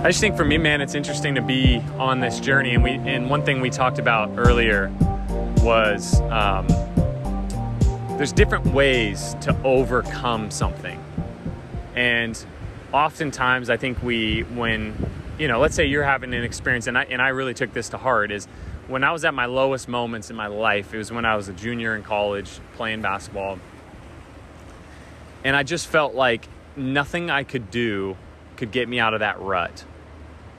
I just think for me, man, it's interesting to be on this journey. And we and one thing we talked about earlier was um, there's different ways to overcome something, and oftentimes I think we when you know, let's say you're having an experience, and I and I really took this to heart is when I was at my lowest moments in my life. It was when I was a junior in college playing basketball, and I just felt like nothing I could do could get me out of that rut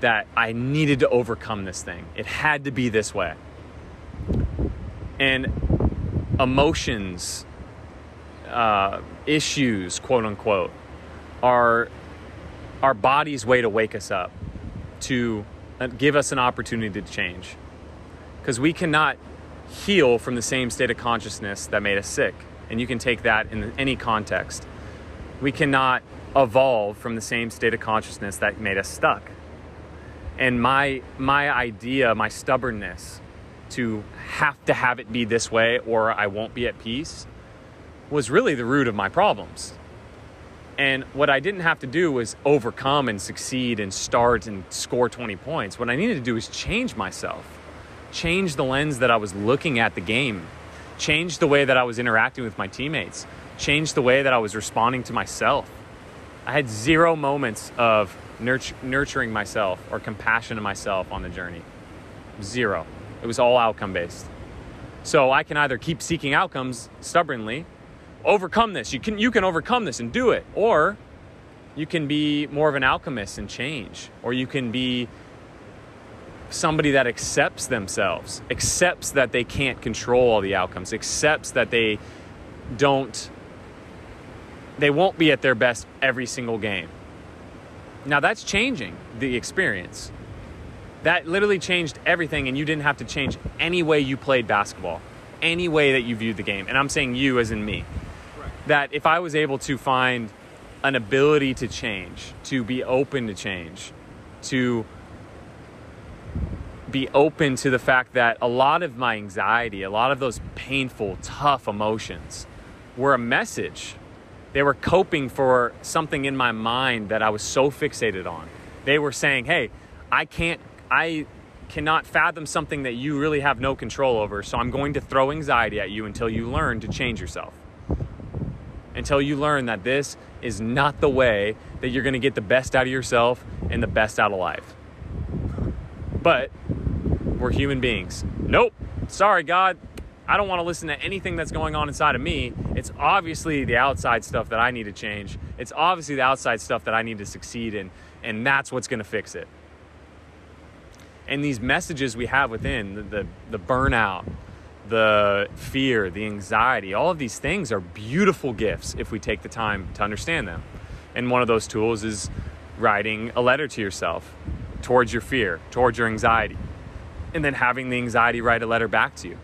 that I needed to overcome this thing. It had to be this way. And emotions, uh, issues, quote unquote, are our body's way to wake us up, to uh, give us an opportunity to change. Because we cannot heal from the same state of consciousness that made us sick. And you can take that in any context. We cannot evolve from the same state of consciousness that made us stuck and my my idea my stubbornness to have to have it be this way or I won't be at peace was really the root of my problems. And what I didn't have to do was overcome and succeed and start and score 20 points. What I needed to do was change myself, change the lens that I was looking at the game, change the way that I was interacting with my teammates, change the way that I was responding to myself. I had zero moments of nurturing myself or compassion to myself on the journey. Zero. It was all outcome based. So I can either keep seeking outcomes stubbornly, overcome this. You can you can overcome this and do it, or you can be more of an alchemist and change, or you can be somebody that accepts themselves, accepts that they can't control all the outcomes, accepts that they don't they won't be at their best every single game. Now that's changing the experience. That literally changed everything, and you didn't have to change any way you played basketball, any way that you viewed the game. And I'm saying you as in me. Right. That if I was able to find an ability to change, to be open to change, to be open to the fact that a lot of my anxiety, a lot of those painful, tough emotions were a message they were coping for something in my mind that I was so fixated on. They were saying, "Hey, I can't I cannot fathom something that you really have no control over, so I'm going to throw anxiety at you until you learn to change yourself." Until you learn that this is not the way that you're going to get the best out of yourself and the best out of life. But we're human beings. Nope. Sorry, God. I don't want to listen to anything that's going on inside of me. It's obviously the outside stuff that I need to change. It's obviously the outside stuff that I need to succeed in, and that's what's going to fix it. And these messages we have within the, the, the burnout, the fear, the anxiety, all of these things are beautiful gifts if we take the time to understand them. And one of those tools is writing a letter to yourself towards your fear, towards your anxiety, and then having the anxiety write a letter back to you.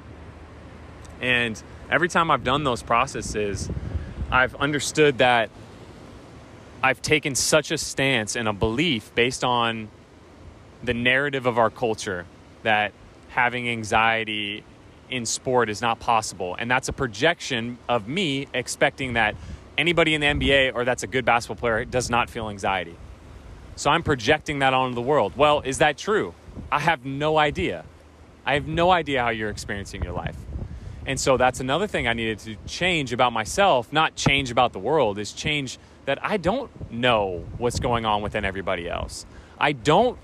And every time I've done those processes, I've understood that I've taken such a stance and a belief based on the narrative of our culture that having anxiety in sport is not possible. And that's a projection of me expecting that anybody in the NBA or that's a good basketball player does not feel anxiety. So I'm projecting that onto the world. Well, is that true? I have no idea. I have no idea how you're experiencing your life. And so that's another thing I needed to change about myself, not change about the world, is change that I don't know what's going on within everybody else. I don't,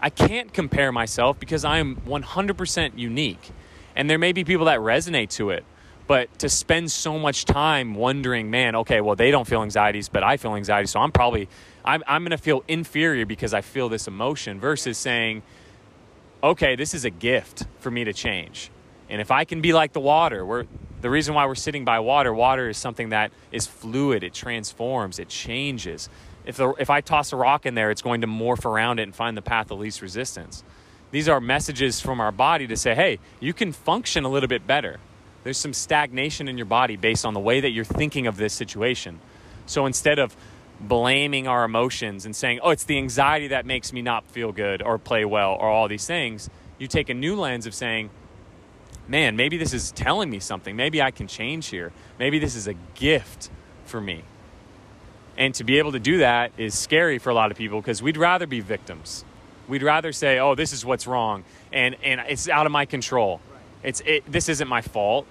I can't compare myself because I am 100% unique. And there may be people that resonate to it, but to spend so much time wondering, man, okay, well, they don't feel anxieties, but I feel anxiety. So I'm probably, I'm, I'm going to feel inferior because I feel this emotion versus saying, okay, this is a gift for me to change and if I can be like the water, we're, the reason why we're sitting by water, water is something that is fluid, it transforms, it changes. If, the, if I toss a rock in there, it's going to morph around it and find the path of least resistance. These are messages from our body to say, hey, you can function a little bit better. There's some stagnation in your body based on the way that you're thinking of this situation. So instead of blaming our emotions and saying, oh, it's the anxiety that makes me not feel good or play well or all these things, you take a new lens of saying, man, maybe this is telling me something. Maybe I can change here. Maybe this is a gift for me. And to be able to do that is scary for a lot of people because we'd rather be victims. We'd rather say, "Oh, this is what's wrong," and and it's out of my control. It's it, this isn't my fault.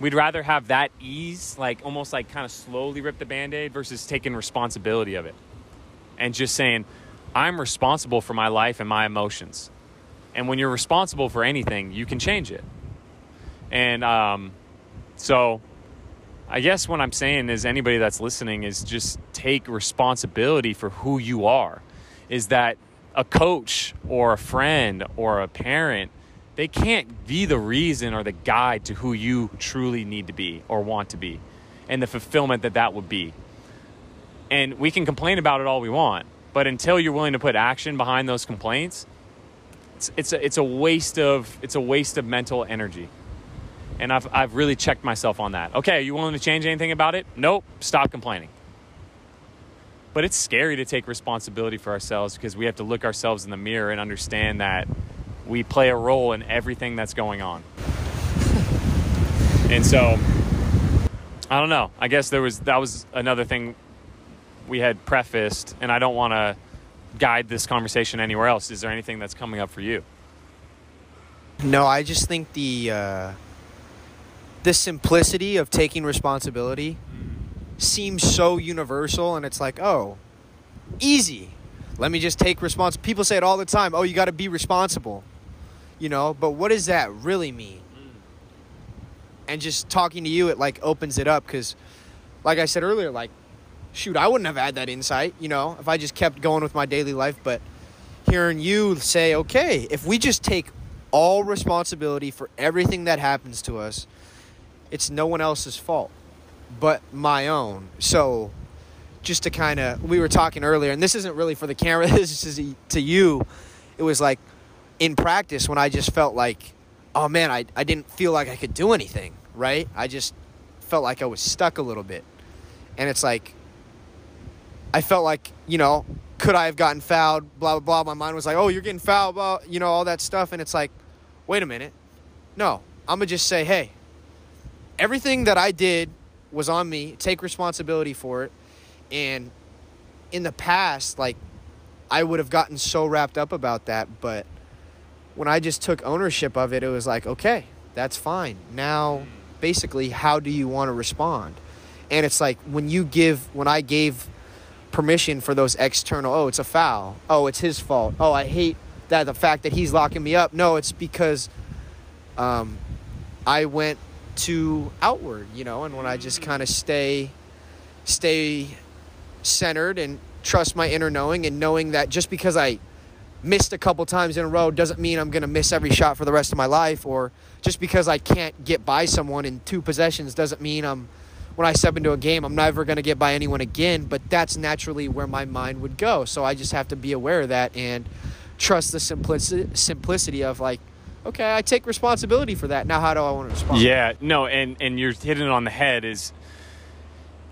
We'd rather have that ease, like almost like kind of slowly rip the band-aid versus taking responsibility of it. And just saying, I'm responsible for my life and my emotions. And when you're responsible for anything, you can change it. And um, so I guess what I'm saying is anybody that's listening is just take responsibility for who you are. Is that a coach or a friend or a parent they can't be the reason or the guide to who you truly need to be or want to be and the fulfillment that that would be. And we can complain about it all we want, but until you're willing to put action behind those complaints, it's, it's, a, it's a waste of it's a waste of mental energy. And I've, I've really checked myself on that. Okay, you willing to change anything about it? Nope, stop complaining. But it's scary to take responsibility for ourselves because we have to look ourselves in the mirror and understand that we play a role in everything that's going on. and so, I don't know. I guess there was that was another thing we had prefaced, and I don't want to guide this conversation anywhere else. Is there anything that's coming up for you? No, I just think the uh, the simplicity of taking responsibility seems so universal, and it's like, oh, easy. Let me just take respons. People say it all the time. Oh, you got to be responsible you know but what does that really mean and just talking to you it like opens it up because like i said earlier like shoot i wouldn't have had that insight you know if i just kept going with my daily life but hearing you say okay if we just take all responsibility for everything that happens to us it's no one else's fault but my own so just to kind of we were talking earlier and this isn't really for the camera this is to you it was like in practice when I just felt like, oh man, I, I didn't feel like I could do anything, right? I just felt like I was stuck a little bit. And it's like, I felt like, you know, could I have gotten fouled? Blah, blah, blah. My mind was like, oh, you're getting fouled, blah, you know, all that stuff. And it's like, wait a minute. No, I'm to just say, hey, everything that I did was on me. Take responsibility for it. And in the past, like, I would have gotten so wrapped up about that, but when I just took ownership of it, it was like, okay, that's fine. Now, basically, how do you want to respond? And it's like when you give, when I gave permission for those external, oh, it's a foul. Oh, it's his fault. Oh, I hate that the fact that he's locking me up. No, it's because um, I went to outward, you know, and when I just kind of stay, stay centered and trust my inner knowing and knowing that just because I missed a couple times in a row doesn't mean I'm going to miss every shot for the rest of my life or just because I can't get by someone in two possessions doesn't mean I'm when I step into a game I'm never going to get by anyone again but that's naturally where my mind would go. So I just have to be aware of that and trust the simplicity simplicity of like okay I take responsibility for that now how do I want to respond yeah no and and you're hitting it on the head is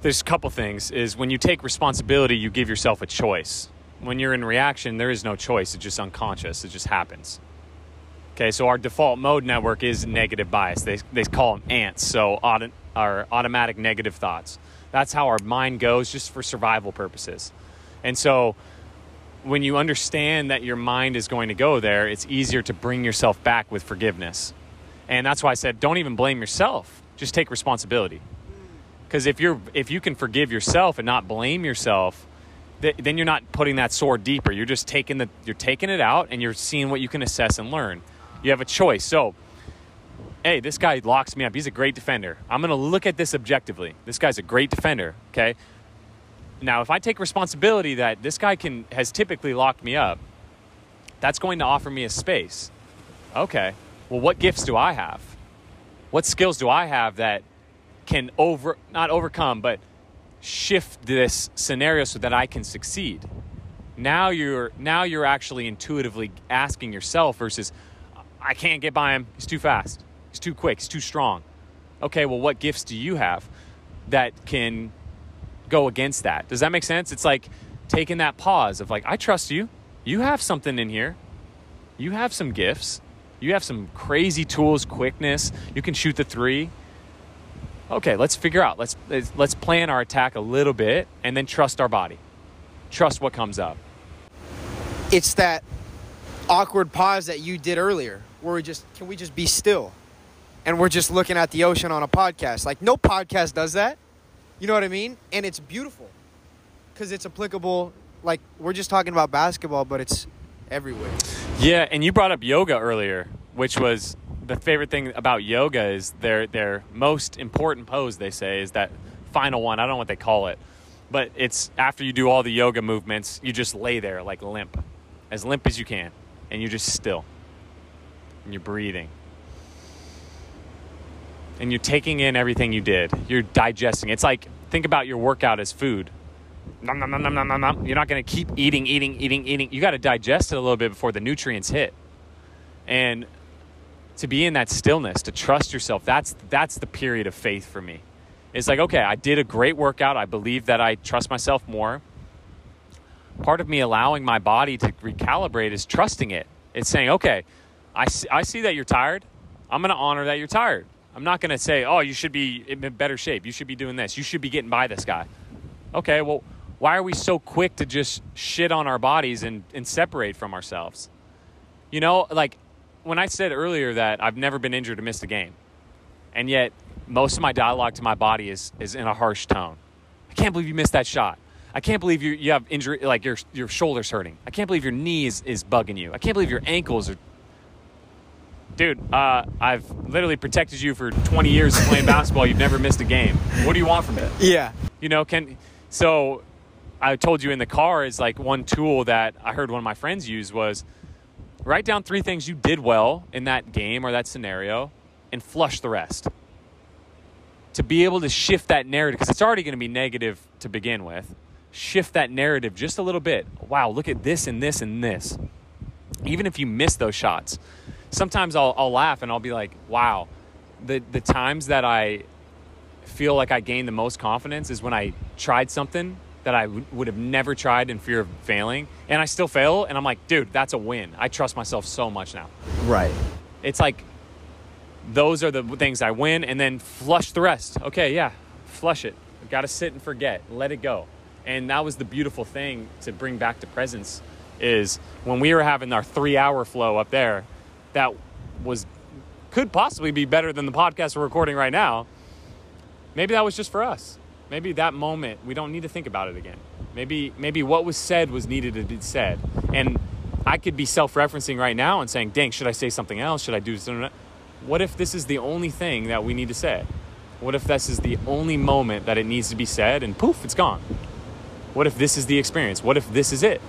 there's a couple things is when you take responsibility you give yourself a choice when you're in reaction, there is no choice. It's just unconscious. It just happens. Okay, so our default mode network is negative bias. They, they call them ants, so auto, our automatic negative thoughts. That's how our mind goes just for survival purposes. And so when you understand that your mind is going to go there, it's easier to bring yourself back with forgiveness. And that's why I said don't even blame yourself. Just take responsibility. Cuz if you're if you can forgive yourself and not blame yourself, then you're not putting that sword deeper. You're just taking the you're taking it out and you're seeing what you can assess and learn. You have a choice. So, hey, this guy locks me up. He's a great defender. I'm going to look at this objectively. This guy's a great defender, okay? Now, if I take responsibility that this guy can has typically locked me up, that's going to offer me a space. Okay. Well, what gifts do I have? What skills do I have that can over not overcome, but shift this scenario so that I can succeed. Now you're now you're actually intuitively asking yourself versus I can't get by him. He's too fast. He's too quick. He's too strong. Okay, well what gifts do you have that can go against that? Does that make sense? It's like taking that pause of like I trust you. You have something in here. You have some gifts. You have some crazy tools, quickness. You can shoot the 3 okay, let's figure out. Let's- let's plan our attack a little bit, and then trust our body. Trust what comes up. It's that awkward pause that you did earlier, where we just can we just be still, and we're just looking at the ocean on a podcast. Like no podcast does that. You know what I mean? And it's beautiful because it's applicable. Like we're just talking about basketball, but it's everywhere. Yeah, and you brought up yoga earlier, which was the favorite thing about yoga is their their most important pose. They say is that final one. I don't know what they call it, but it's after you do all the yoga movements, you just lay there like limp, as limp as you can, and you're just still, and you're breathing, and you're taking in everything you did. You're digesting. It's like think about your workout as food. Nom, nom, nom, nom, nom, nom. You're not going to keep eating, eating, eating, eating. You got to digest it a little bit before the nutrients hit. And to be in that stillness, to trust yourself, that's that's the period of faith for me. It's like, okay, I did a great workout. I believe that I trust myself more. Part of me allowing my body to recalibrate is trusting it. It's saying, okay, I see, I see that you're tired. I'm going to honor that you're tired. I'm not going to say, oh, you should be in better shape. You should be doing this. You should be getting by this guy. Okay, well, why are we so quick to just shit on our bodies and, and separate from ourselves? You know, like when I said earlier that I've never been injured or missed a game, and yet most of my dialogue to my body is, is in a harsh tone. I can't believe you missed that shot. I can't believe you, you have injury, like your, your shoulder's hurting. I can't believe your knee is, is bugging you. I can't believe your ankles are. Dude, uh, I've literally protected you for 20 years of playing basketball. You've never missed a game. What do you want from me? Yeah. You know, can so I told you in the car is like one tool that I heard one of my friends use was write down three things you did well in that game or that scenario and flush the rest. To be able to shift that narrative because it's already going to be negative to begin with. Shift that narrative just a little bit. Wow, look at this and this and this. Even if you miss those shots, sometimes I'll, I'll laugh and I'll be like, wow, the, the times that I feel like I gained the most confidence is when I tried something that I w- would have never tried in fear of failing, and I still fail, and I'm like, dude, that's a win. I trust myself so much now. Right. It's like those are the things I win, and then flush the rest. Okay, yeah, flush it. Got to sit and forget, let it go. And that was the beautiful thing to bring back to presence is when we were having our three hour flow up there, that was could possibly be better than the podcast we're recording right now. Maybe that was just for us. Maybe that moment we don't need to think about it again. Maybe maybe what was said was needed to be said. And i could be self-referencing right now and saying dang should i say something else? Should i do something what if this is the only thing that we need to say? What if this is the only moment that it needs to be said and poof it's gone? What if this is the experience? What if this is it?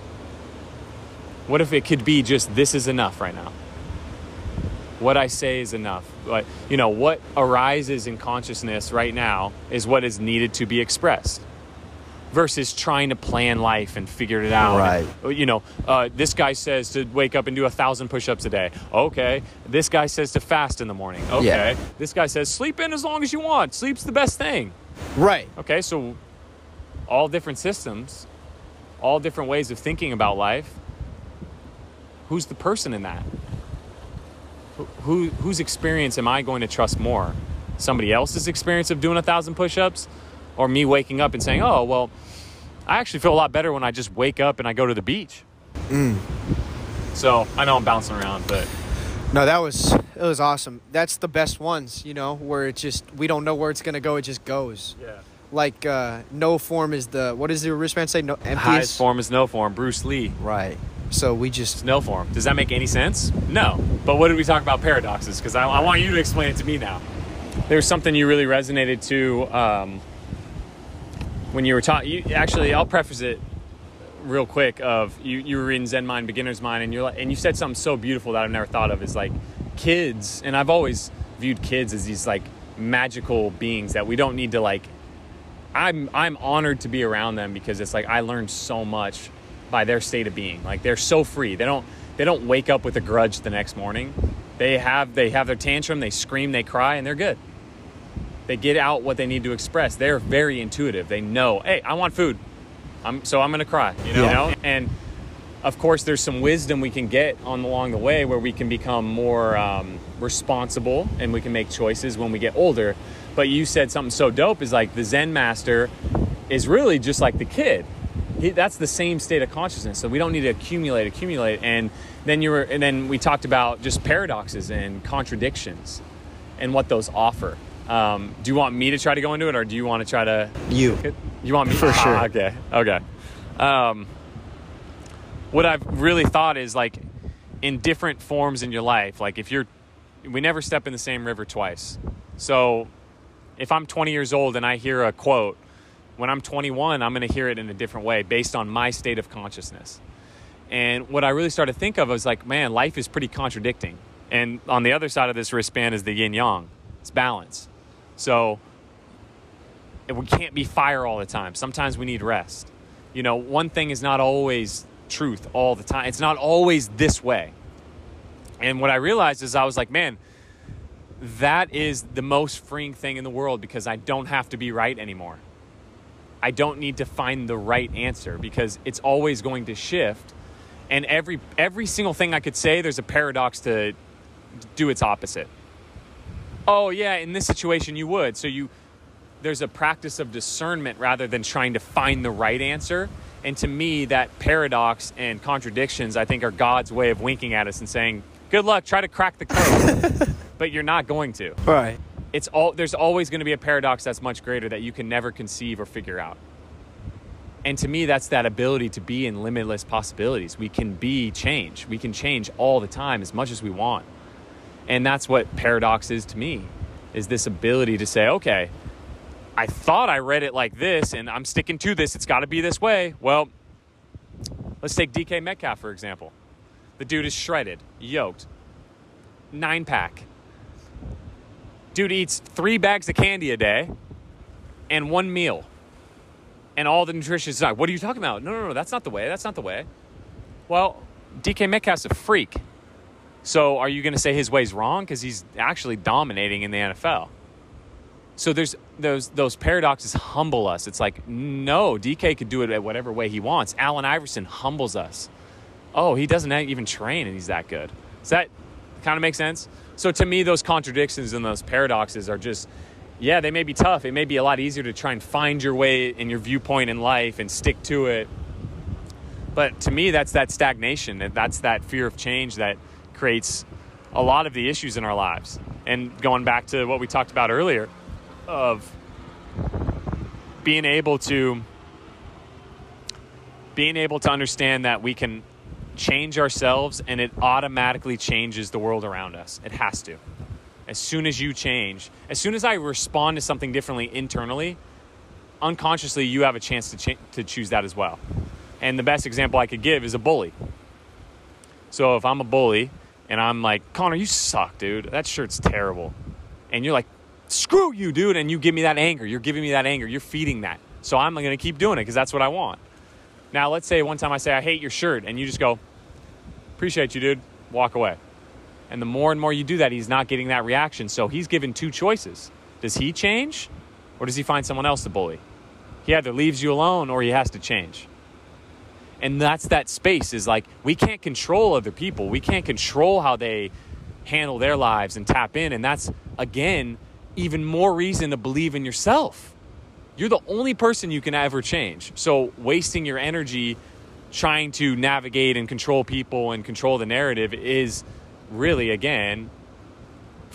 What if it could be just this is enough right now what I say is enough. But you know, what arises in consciousness right now is what is needed to be expressed. Versus trying to plan life and figure it out. Right. And, you know, uh, this guy says to wake up and do a thousand push-ups a day. Okay. This guy says to fast in the morning. Okay. Yeah. This guy says sleep in as long as you want. Sleep's the best thing. Right. Okay. So, all different systems, all different ways of thinking about life. Who's the person in that? Who whose experience am I going to trust more? Somebody else's experience of doing a thousand push-ups, or me waking up and saying, "Oh, well, I actually feel a lot better when I just wake up and I go to the beach." Mm. So I know I'm bouncing around, but No, that was it was awesome. That's the best ones, you know, where it just we don't know where it's gonna go, it just goes. yeah. Like uh no form is the what does the wristband say? No emptiest. Highest form is no form. Bruce Lee. Right. So we just It's no form. Does that make any sense? No. But what did we talk about paradoxes? Because I, I want you to explain it to me now. There's something you really resonated to um, when you were talking. Actually, I'll preface it real quick. Of you, you were in Zen Mind, Beginner's Mind, and you're like, and you said something so beautiful that I've never thought of. Is like kids, and I've always viewed kids as these like magical beings that we don't need to like. I'm I'm honored to be around them because it's like I learned so much by their state of being. Like they're so free. They don't they don't wake up with a grudge the next morning. They have they have their tantrum, they scream, they cry, and they're good. They get out what they need to express. They're very intuitive. They know, hey, I want food. I'm so I'm gonna cry. You know? Yeah. And of course there's some wisdom we can get on along the way where we can become more um, responsible and we can make choices when we get older. But you said something so dope is like the Zen master is really just like the kid. He, that's the same state of consciousness. So we don't need to accumulate, accumulate. And then you were, and then we talked about just paradoxes and contradictions and what those offer. Um, do you want me to try to go into it, or do you want to try to? You. You want me For Ah, sure. Okay. Okay. Um, what I've really thought is like in different forms in your life. Like if you're, we never step in the same river twice. So if I'm 20 years old and I hear a quote, when I'm 21, I'm going to hear it in a different way based on my state of consciousness. And what I really started to think of was like, man, life is pretty contradicting. And on the other side of this wristband is the yin yang. It's balance. So we can't be fire all the time. Sometimes we need rest. You know, one thing is not always truth all the time. It's not always this way. And what I realized is I was like, man, that is the most freeing thing in the world because I don't have to be right anymore. I don't need to find the right answer because it's always going to shift. And every every single thing I could say, there's a paradox to do its opposite. Oh yeah, in this situation you would. So you there's a practice of discernment rather than trying to find the right answer. And to me, that paradox and contradictions, I think, are God's way of winking at us and saying, "Good luck, try to crack the code," but you're not going to. Right. it's all there's always going to be a paradox that's much greater that you can never conceive or figure out. And to me that's that ability to be in limitless possibilities. We can be change. We can change all the time as much as we want. And that's what paradox is to me is this ability to say okay i thought i read it like this and i'm sticking to this. It's got to be this way. Well let's take dk metcalf for example. The dude is shredded yoked nine pack dude eats three bags of candy a day and one meal. And all the nutritionists is like, what are you talking about? No, no, no, that's not the way. That's not the way. Well, DK Metcalf's a freak. So are you going to say his way's wrong? Because he's actually dominating in the NFL. So there's those those paradoxes humble us. It's like, no, DK could do it at whatever way he wants. Allen Iverson humbles us. Oh, he doesn't even train and he's that good. Does that kind of make sense? So to me, those contradictions and those paradoxes are just, yeah, they may be tough. It may be a lot easier to try and find your way and your viewpoint in life and stick to it. But to me, that's that stagnation. That's that fear of change that creates a lot of the issues in our lives. And going back to what we talked about earlier of being able to being able to understand that we can change ourselves and it automatically changes the world around us. It has to. As soon as you change, as soon as I respond to something differently internally, unconsciously you have a chance to to choose that as well. And the best example I could give is a bully. So if I'm a bully and I'm like, "Connor, you suck, dude. That shirt's terrible." And you're like, "Screw you, dude." And you give me that anger. You're giving me that anger. You're feeding that. So I'm going to keep doing it because that's what I want. Now, let's say one time I say, I hate your shirt, and you just go, appreciate you, dude, walk away. And the more and more you do that, he's not getting that reaction. So he's given two choices. Does he change, or does he find someone else to bully? He either leaves you alone or he has to change. And that's that space is like, we can't control other people. We can't control how they handle their lives and tap in. And that's, again, even more reason to believe in yourself you're the only person you can ever change. So wasting your energy trying to navigate and control people and control the narrative is really again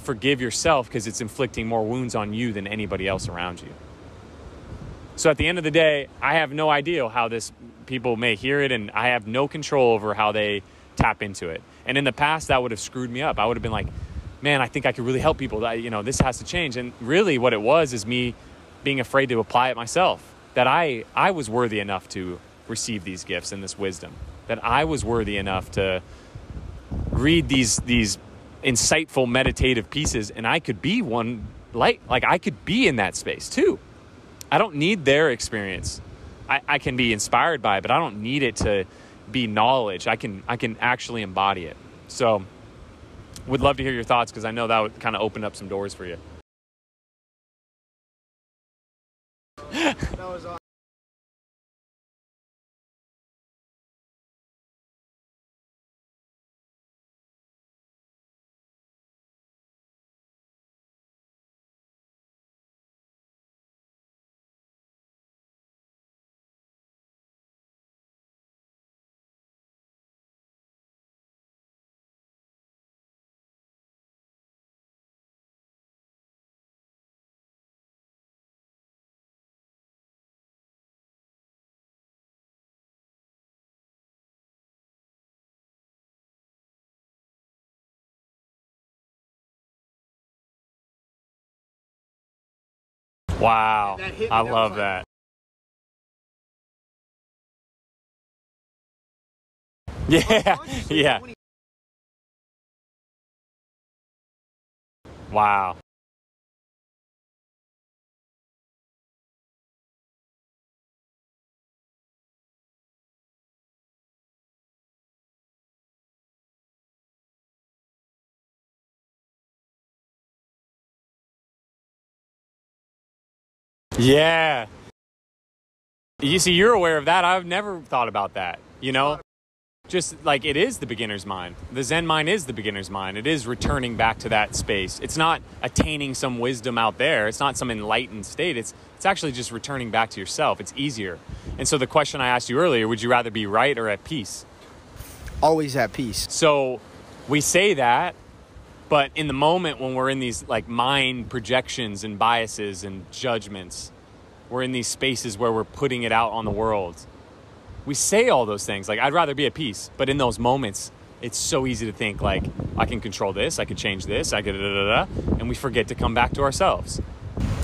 forgive yourself because it's inflicting more wounds on you than anybody else around you. So at the end of the day, I have no idea how this people may hear it and I have no control over how they tap into it. And in the past that would have screwed me up. I would have been like, "Man, I think I could really help people. That you know, this has to change." And really what it was is me being afraid to apply it myself. That I I was worthy enough to receive these gifts and this wisdom. That I was worthy enough to read these these insightful meditative pieces and I could be one like like I could be in that space too. I don't need their experience. I, I can be inspired by it, but I don't need it to be knowledge. I can I can actually embody it. So would love to hear your thoughts because I know that would kind of open up some doors for you. Wow. That hit me, I love that. Yeah. Yeah. Wow. Yeah. You see, you're aware of that. I've never thought about that. You know, just like it is the beginner's mind. The Zen mind is the beginner's mind. It is returning back to that space. It's not attaining some wisdom out there. It's not some enlightened state. It's it's actually just returning back to yourself. It's easier. And so the question I asked you earlier, would you rather be right or at peace? Always at peace. So we say that, but in the moment when we're in these like mind projections and biases and judgments, we're in these spaces where we're putting it out on the world. We say all those things like I'd rather be at peace, but in those moments, it's so easy to think like I can control this, I can change this, I could da da da, da, and we forget to come back to ourselves.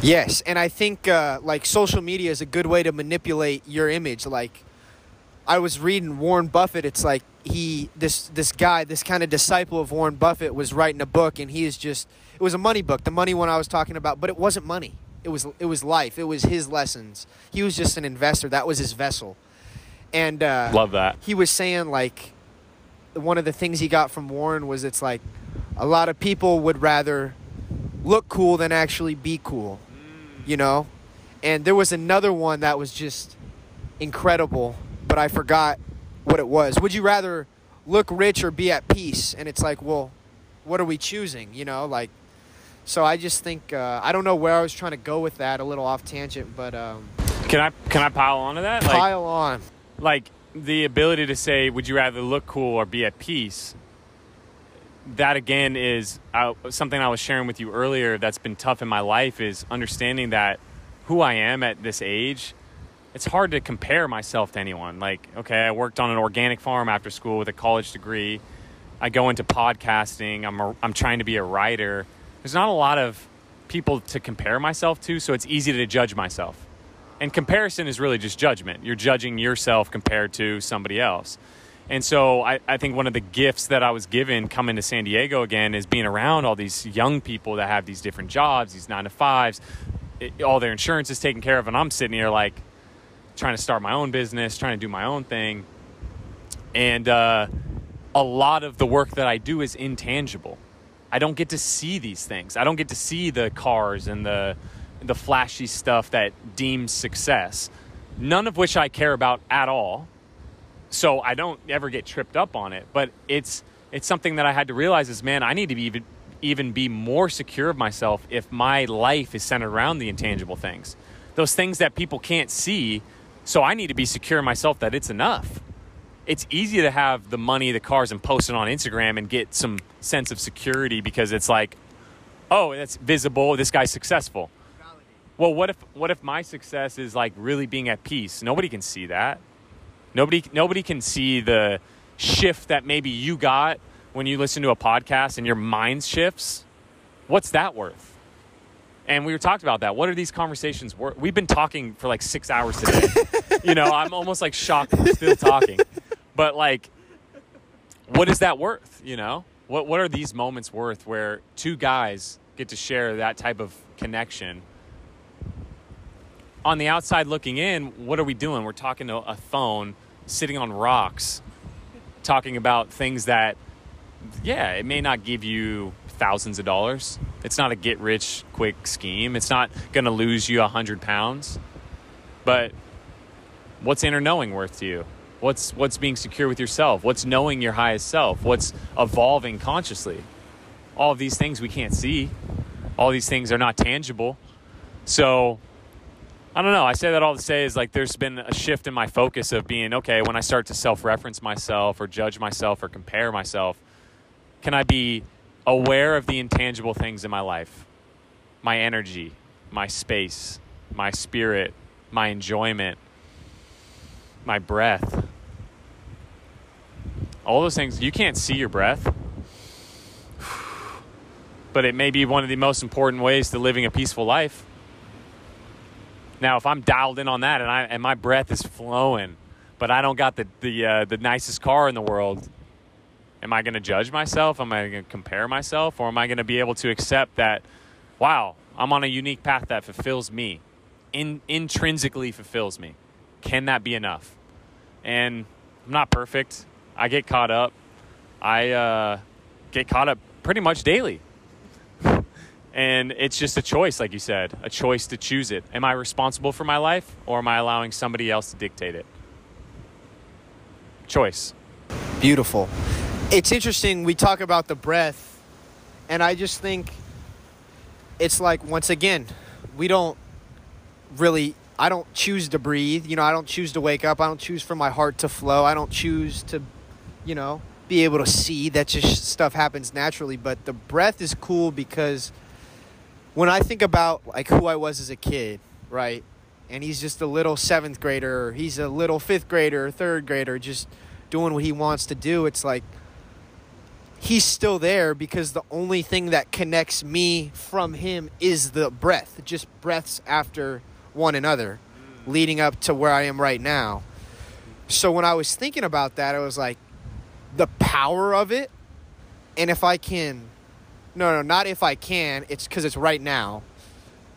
Yes, and I think uh, like social media is a good way to manipulate your image. Like, I was reading Warren Buffett. It's like he this this guy, this kind of disciple of Warren Buffett, was writing a book, and he is just it was a money book. The money one I was talking about, but it wasn't money. It was it was life. It was his lessons. He was just an investor. That was his vessel, and uh, Love that. he was saying like one of the things he got from Warren was it's like a lot of people would rather look cool than actually be cool, you know? And there was another one that was just incredible, but I forgot what it was. Would you rather look rich or be at peace? And it's like, well, what are we choosing, you know? Like so I just think uh, I don't know where I was trying to go with that, a little off tangent, but um, Can I can I pile onto that? Like, pile on. like the ability to say would you rather look cool or be at peace that again is uh, something i was sharing with you earlier that's been tough in my life is understanding that who i am at this age it's hard to compare myself to anyone like okay i worked on an organic farm after school with a college degree i go into podcasting i'm, a, I'm trying to be a writer there's not a lot of people to compare myself to so it's easy to judge myself and comparison is really just judgment. You're judging yourself compared to somebody else. And so I, I think one of the gifts that I was given coming to San Diego again is being around all these young people that have these different jobs, these nine to fives, it, all their insurance is taken care of. And I'm sitting here like trying to start my own business, trying to do my own thing. And uh, a lot of the work that I do is intangible. I don't get to see these things. I don't get to see the cars and the the flashy stuff that deems success. None of which I care about at all. So I don't ever get tripped up on it. But it's it's something that I had to realize is man, I need to be even even be more secure of myself if my life is centered around the intangible things. Those things that people can't see. So I need to be secure myself that it's enough it's easy to have the money, the cars, and post it on Instagram and get some sense of security because it's like, oh, that's visible. This guy's successful. Well, what if what if my success is like really being at peace? Nobody can see that. Nobody nobody can see the shift that maybe you got when you listen to a podcast and your mind shifts. What's that worth? And we were talked about that. What are these conversations worth? We've been talking for like six hours today. you know, I'm almost like shocked we're still talking. But like, what is that worth? You know, what what are these moments worth where two guys get to share that type of connection? On the outside looking in, what are we doing? We're talking to a phone, sitting on rocks, talking about things that, yeah, it may not give you thousands of dollars. It's not a get rich quick scheme. It's not going to lose you a hundred pounds. But what's inner knowing worth to you? What's what's being secure with yourself? What's knowing your highest self? What's evolving consciously? All of these things we can't see. All these things are not tangible. So I don't know. I say that all to say is like there's been a shift in my focus of being okay when I start to self-reference myself or judge myself or compare myself. Can I be aware of the intangible things in my life? My energy, my space, my spirit, my enjoyment, my breath. All those things, you can't see your breath. But it may be one of the most important ways to living a peaceful life. Now, if I'm dialed in on that and I and my breath is flowing, but I don't got the the uh, the nicest car in the world, am I going to judge myself? Am I going to compare myself, or am I going to be able to accept that? Wow, I'm on a unique path that fulfills me, in, intrinsically fulfills me. Can that be enough? And I'm not perfect. I get caught up. I uh, get caught up pretty much daily. and it's just a choice, like you said, a choice to choose it. Am I responsible for my life or am I allowing somebody else to dictate it? Choice. Beautiful. It's interesting. We talk about the breath, and I just think it's like, once again, we don't really I don't choose to breathe. You know, I don't choose to wake up. I don't choose for my heart to flow. I don't choose to, you know, be able to see. That just stuff happens naturally. But the breath is cool because when I think about like who I was as a kid, right? And he's just a little seventh grader, he's a little fifth grader, third grader, just doing what he wants to do. It's like he's still there because the only thing that connects me from him is the breath, just breaths after one another leading up to where I am right now. So when I was thinking about that, I was like, the power of it, and if I can, no, no, not if I can. It's because it's right now.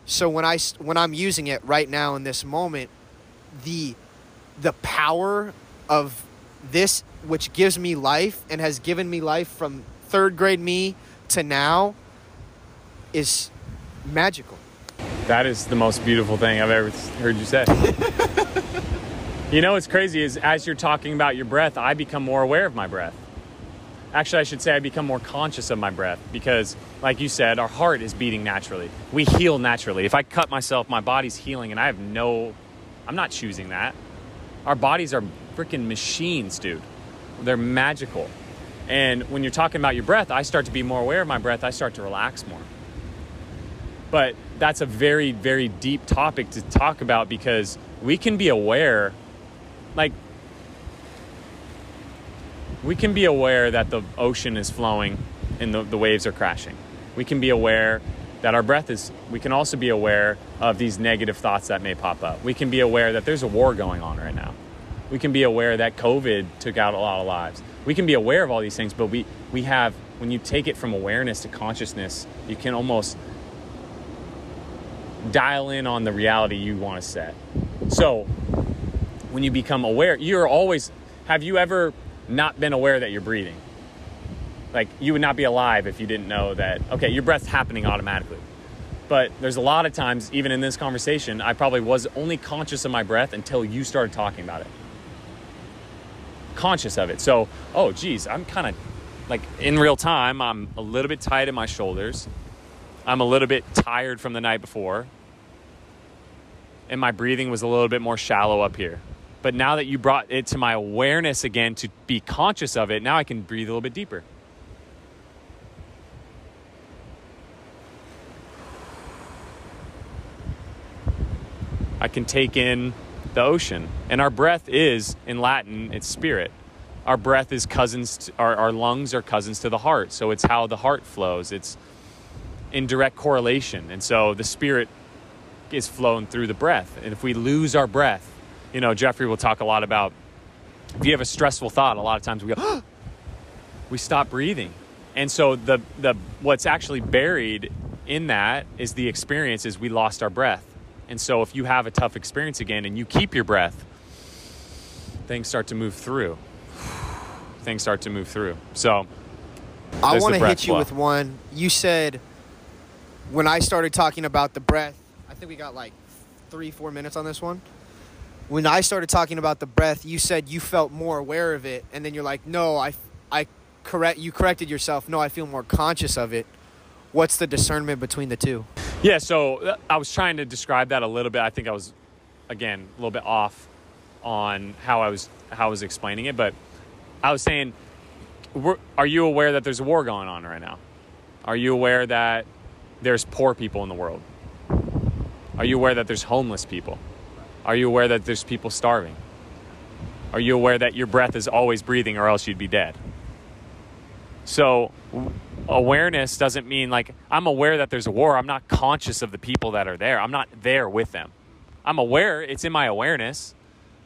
So when I when I'm using it right now in this moment, the the power of this, which gives me life and has given me life from third grade me to now, is magical. That is the most beautiful thing I've ever heard you say. you know what's crazy is as you're talking about your breath, I become more aware of my breath. Actually, I should say I become more conscious of my breath because, like you said, our heart is beating naturally. We heal naturally. If I cut myself, my body's healing, and I have no, I'm not choosing that. Our bodies are freaking machines, dude. They're magical. And when you're talking about your breath, I start to be more aware of my breath. I start to relax more. But that's a very, very deep topic to talk about because we can be aware, like, we can be aware that the ocean is flowing and the, the waves are crashing. We can be aware that our breath is, we can also be aware of these negative thoughts that may pop up. We can be aware that there's a war going on right now. We can be aware that COVID took out a lot of lives. We can be aware of all these things, but we, we have, when you take it from awareness to consciousness, you can almost dial in on the reality you want to set. So, when you become aware, you're always, have you ever not been aware that you're breathing? Like, you would not be alive if you didn't know that, okay, your breath's happening automatically. But there's a lot of times, even in this conversation, I probably was only conscious of my breath until you started talking about it. Conscious of it. So, oh, geez, I'm kind of like in real time, I'm a little bit tight in my shoulders. I'm a little bit tired from the night before. And my breathing was a little bit more shallow up here. But now that you brought it to my awareness again to be conscious of it, now I can breathe a little bit deeper. I can take in the ocean. And our breath is, in Latin, it's spirit. Our breath is cousins, to, our, our lungs are cousins to the heart. So it's how the heart flows. It's in direct correlation. And so the spirit is flowing through the breath. And if we lose our breath, you know, Jeffrey will talk a lot about if you have a stressful thought, a lot of times we go, we stop breathing. And so the the what's actually buried in that is the experience is we lost our breath. And so if you have a tough experience again and you keep your breath, things start to move through. Things start to move through. So I want to hit you flow. with one. You said when I started talking about the breath, I think we got like three, four minutes on this one. When I started talking about the breath, you said you felt more aware of it, and then you're like, "No, I, I correct." You corrected yourself. No, I feel more conscious of it. What's the discernment between the two? Yeah, so uh, I was trying to describe that a little bit. I think I was, again, a little bit off on how I was how I was explaining it, but I was saying, are you aware that there's a war going on right now? Are you aware that there's poor people in the world? Are you aware that there's homeless people? Are you aware that there's people starving? Are you aware that your breath is always breathing or else you'd be dead? So, awareness doesn't mean like I'm aware that there's a war. I'm not conscious of the people that are there. I'm not there with them. I'm aware, it's in my awareness,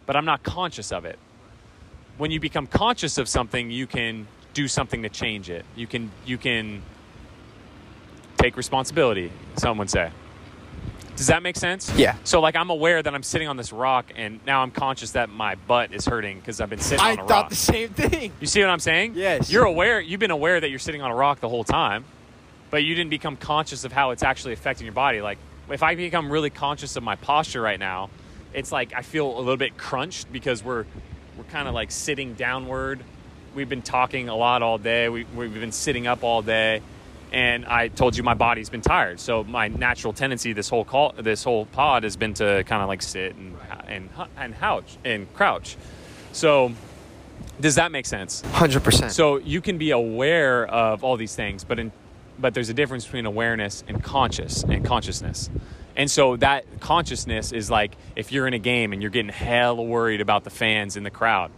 but I'm not conscious of it. When you become conscious of something, you can do something to change it. You can you can take responsibility, some would say. Does that make sense? Yeah. So like I'm aware that I'm sitting on this rock and now I'm conscious that my butt is hurting because I've been sitting I on a rock. I thought the same thing. You see what I'm saying? Yes. You're aware, you've been aware that you're sitting on a rock the whole time, but you didn't become conscious of how it's actually affecting your body. Like, if I become really conscious of my posture right now, it's like I feel a little bit crunched because we're we're kind of like sitting downward. We've been talking a lot all day. We, we've been sitting up all day, and I told you my body's been tired. So my natural tendency this whole call, this whole pod has been to kind of like sit and and and couch and crouch. So does that make sense? Hundred percent. So you can be aware of all these things, but in but there's a difference between awareness and conscious and consciousness. And so that consciousness is like if you're in a game and you're getting hell worried about the fans in the crowd.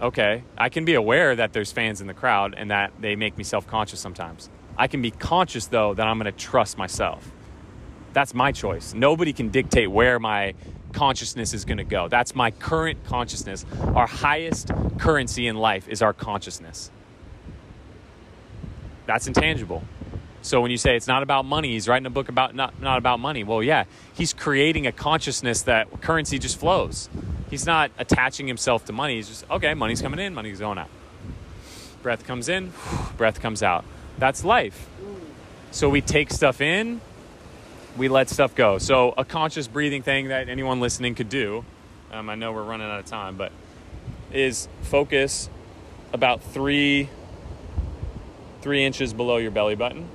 Okay, I can be aware that there's fans in the crowd and that they make me self-conscious sometimes. I can be conscious though that I'm going to trust myself. That's my choice. Nobody can dictate where my consciousness is going to go. That's my current consciousness. Our highest currency in life is our consciousness. That's intangible. So when you say it's not about money, he's writing a book about not, not about money. Well, yeah, he's creating a consciousness that currency just flows. He's not attaching himself to money. He's just, okay, money's coming in, money's going out. Breath comes in, breath comes out. That's life. So we take stuff in, we let stuff go. So a conscious breathing thing that anyone listening could do, um, I know we're running out of time, but is focus about three three inches below your belly button.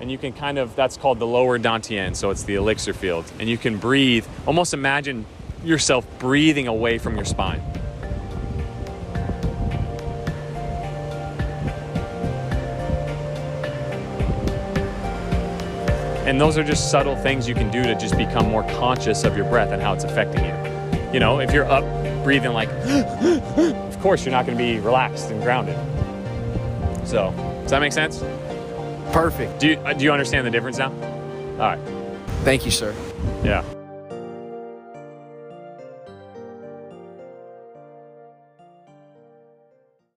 And you can kind of, that's called the lower dantian. So it's the elixir field. And you can breathe, almost imagine yourself breathing away from your spine. And those are just subtle things you can do to just become more conscious of your breath and how it's affecting you. You know, if you're up breathing like, of course you're not going to be relaxed and grounded. So, does that make sense? Perfect. Do you, uh, do you understand the difference now? All right. Thank you, sir. Yeah.